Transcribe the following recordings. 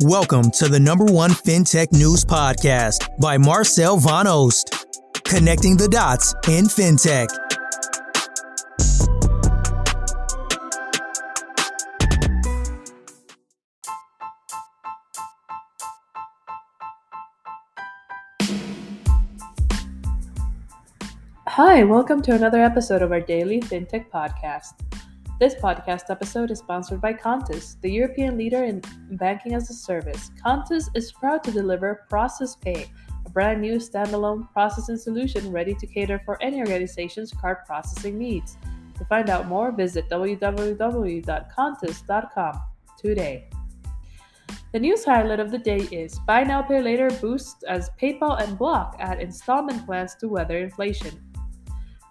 Welcome to the number one FinTech news podcast by Marcel Van Oost, connecting the dots in FinTech. Hi, welcome to another episode of our daily FinTech podcast. This podcast episode is sponsored by Contis, the European leader in banking as a service. Contis is proud to deliver Process Pay, a brand new standalone processing solution ready to cater for any organization's card processing needs. To find out more, visit www.contis.com today. The news highlight of the day is Buy Now Pay Later boosts as PayPal and Block add installment plans to weather inflation.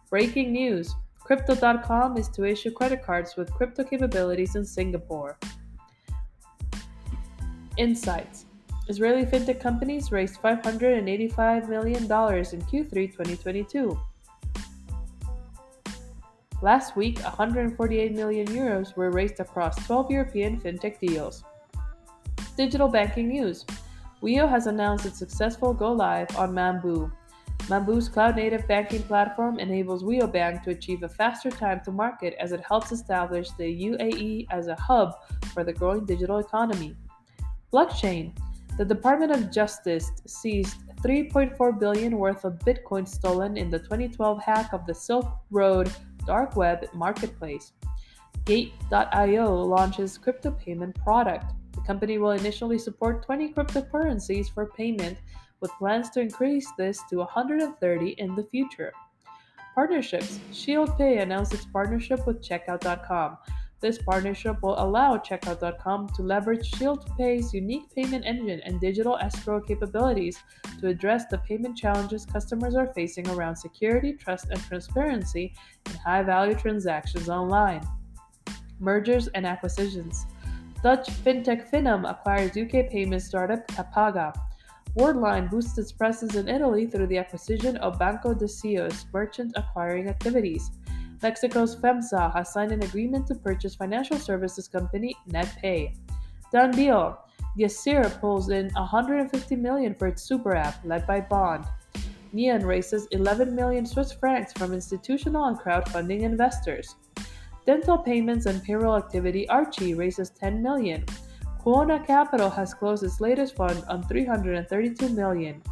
Breaking news Crypto.com is to issue credit cards with crypto capabilities in Singapore. Insights Israeli fintech companies raised $585 million in Q3 2022. Last week, 148 million euros were raised across 12 European fintech deals. Digital banking news Wio has announced its successful go live on Mambu, Mambu's cloud native banking platform enables WioBank to achieve a faster time to market as it helps establish the UAE as a hub for the growing digital economy. Blockchain The Department of Justice seized 3.4 billion worth of Bitcoin stolen in the 2012 hack of the Silk Road dark web marketplace. Gate.io launches crypto payment product. The company will initially support 20 cryptocurrencies for payment with plans to increase this to 130 in the future. Partnerships Shield Pay announced its partnership with Checkout.com. This partnership will allow Checkout.com to leverage Shield Pay's unique payment engine and digital escrow capabilities to address the payment challenges customers are facing around security, trust, and transparency in high value transactions online. Mergers and acquisitions. Dutch fintech Finom acquires UK payment startup Capaga. Worldline boosts its presence in Italy through the acquisition of Banco Desio merchant acquiring activities. Mexico's FEMSA has signed an agreement to purchase financial services company NetPay. Done deal. Yassir pulls in 150 million for its super app, led by Bond. Neon raises 11 million Swiss francs from institutional and crowdfunding investors. Dental payments and payroll activity Archy raises 10 million. Quona Capital has closed its latest fund on 332 million.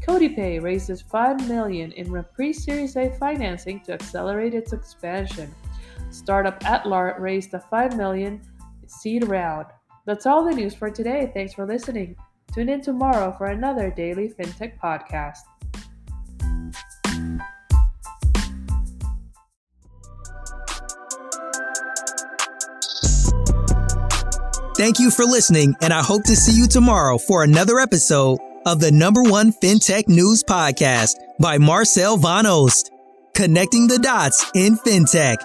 CodyPay raises 5 million in pre-Series A financing to accelerate its expansion. Startup Atlar raised a 5 million seed round. That's all the news for today. Thanks for listening. Tune in tomorrow for another daily fintech podcast. Thank you for listening, and I hope to see you tomorrow for another episode of the number one FinTech News Podcast by Marcel Van Oost, connecting the dots in FinTech.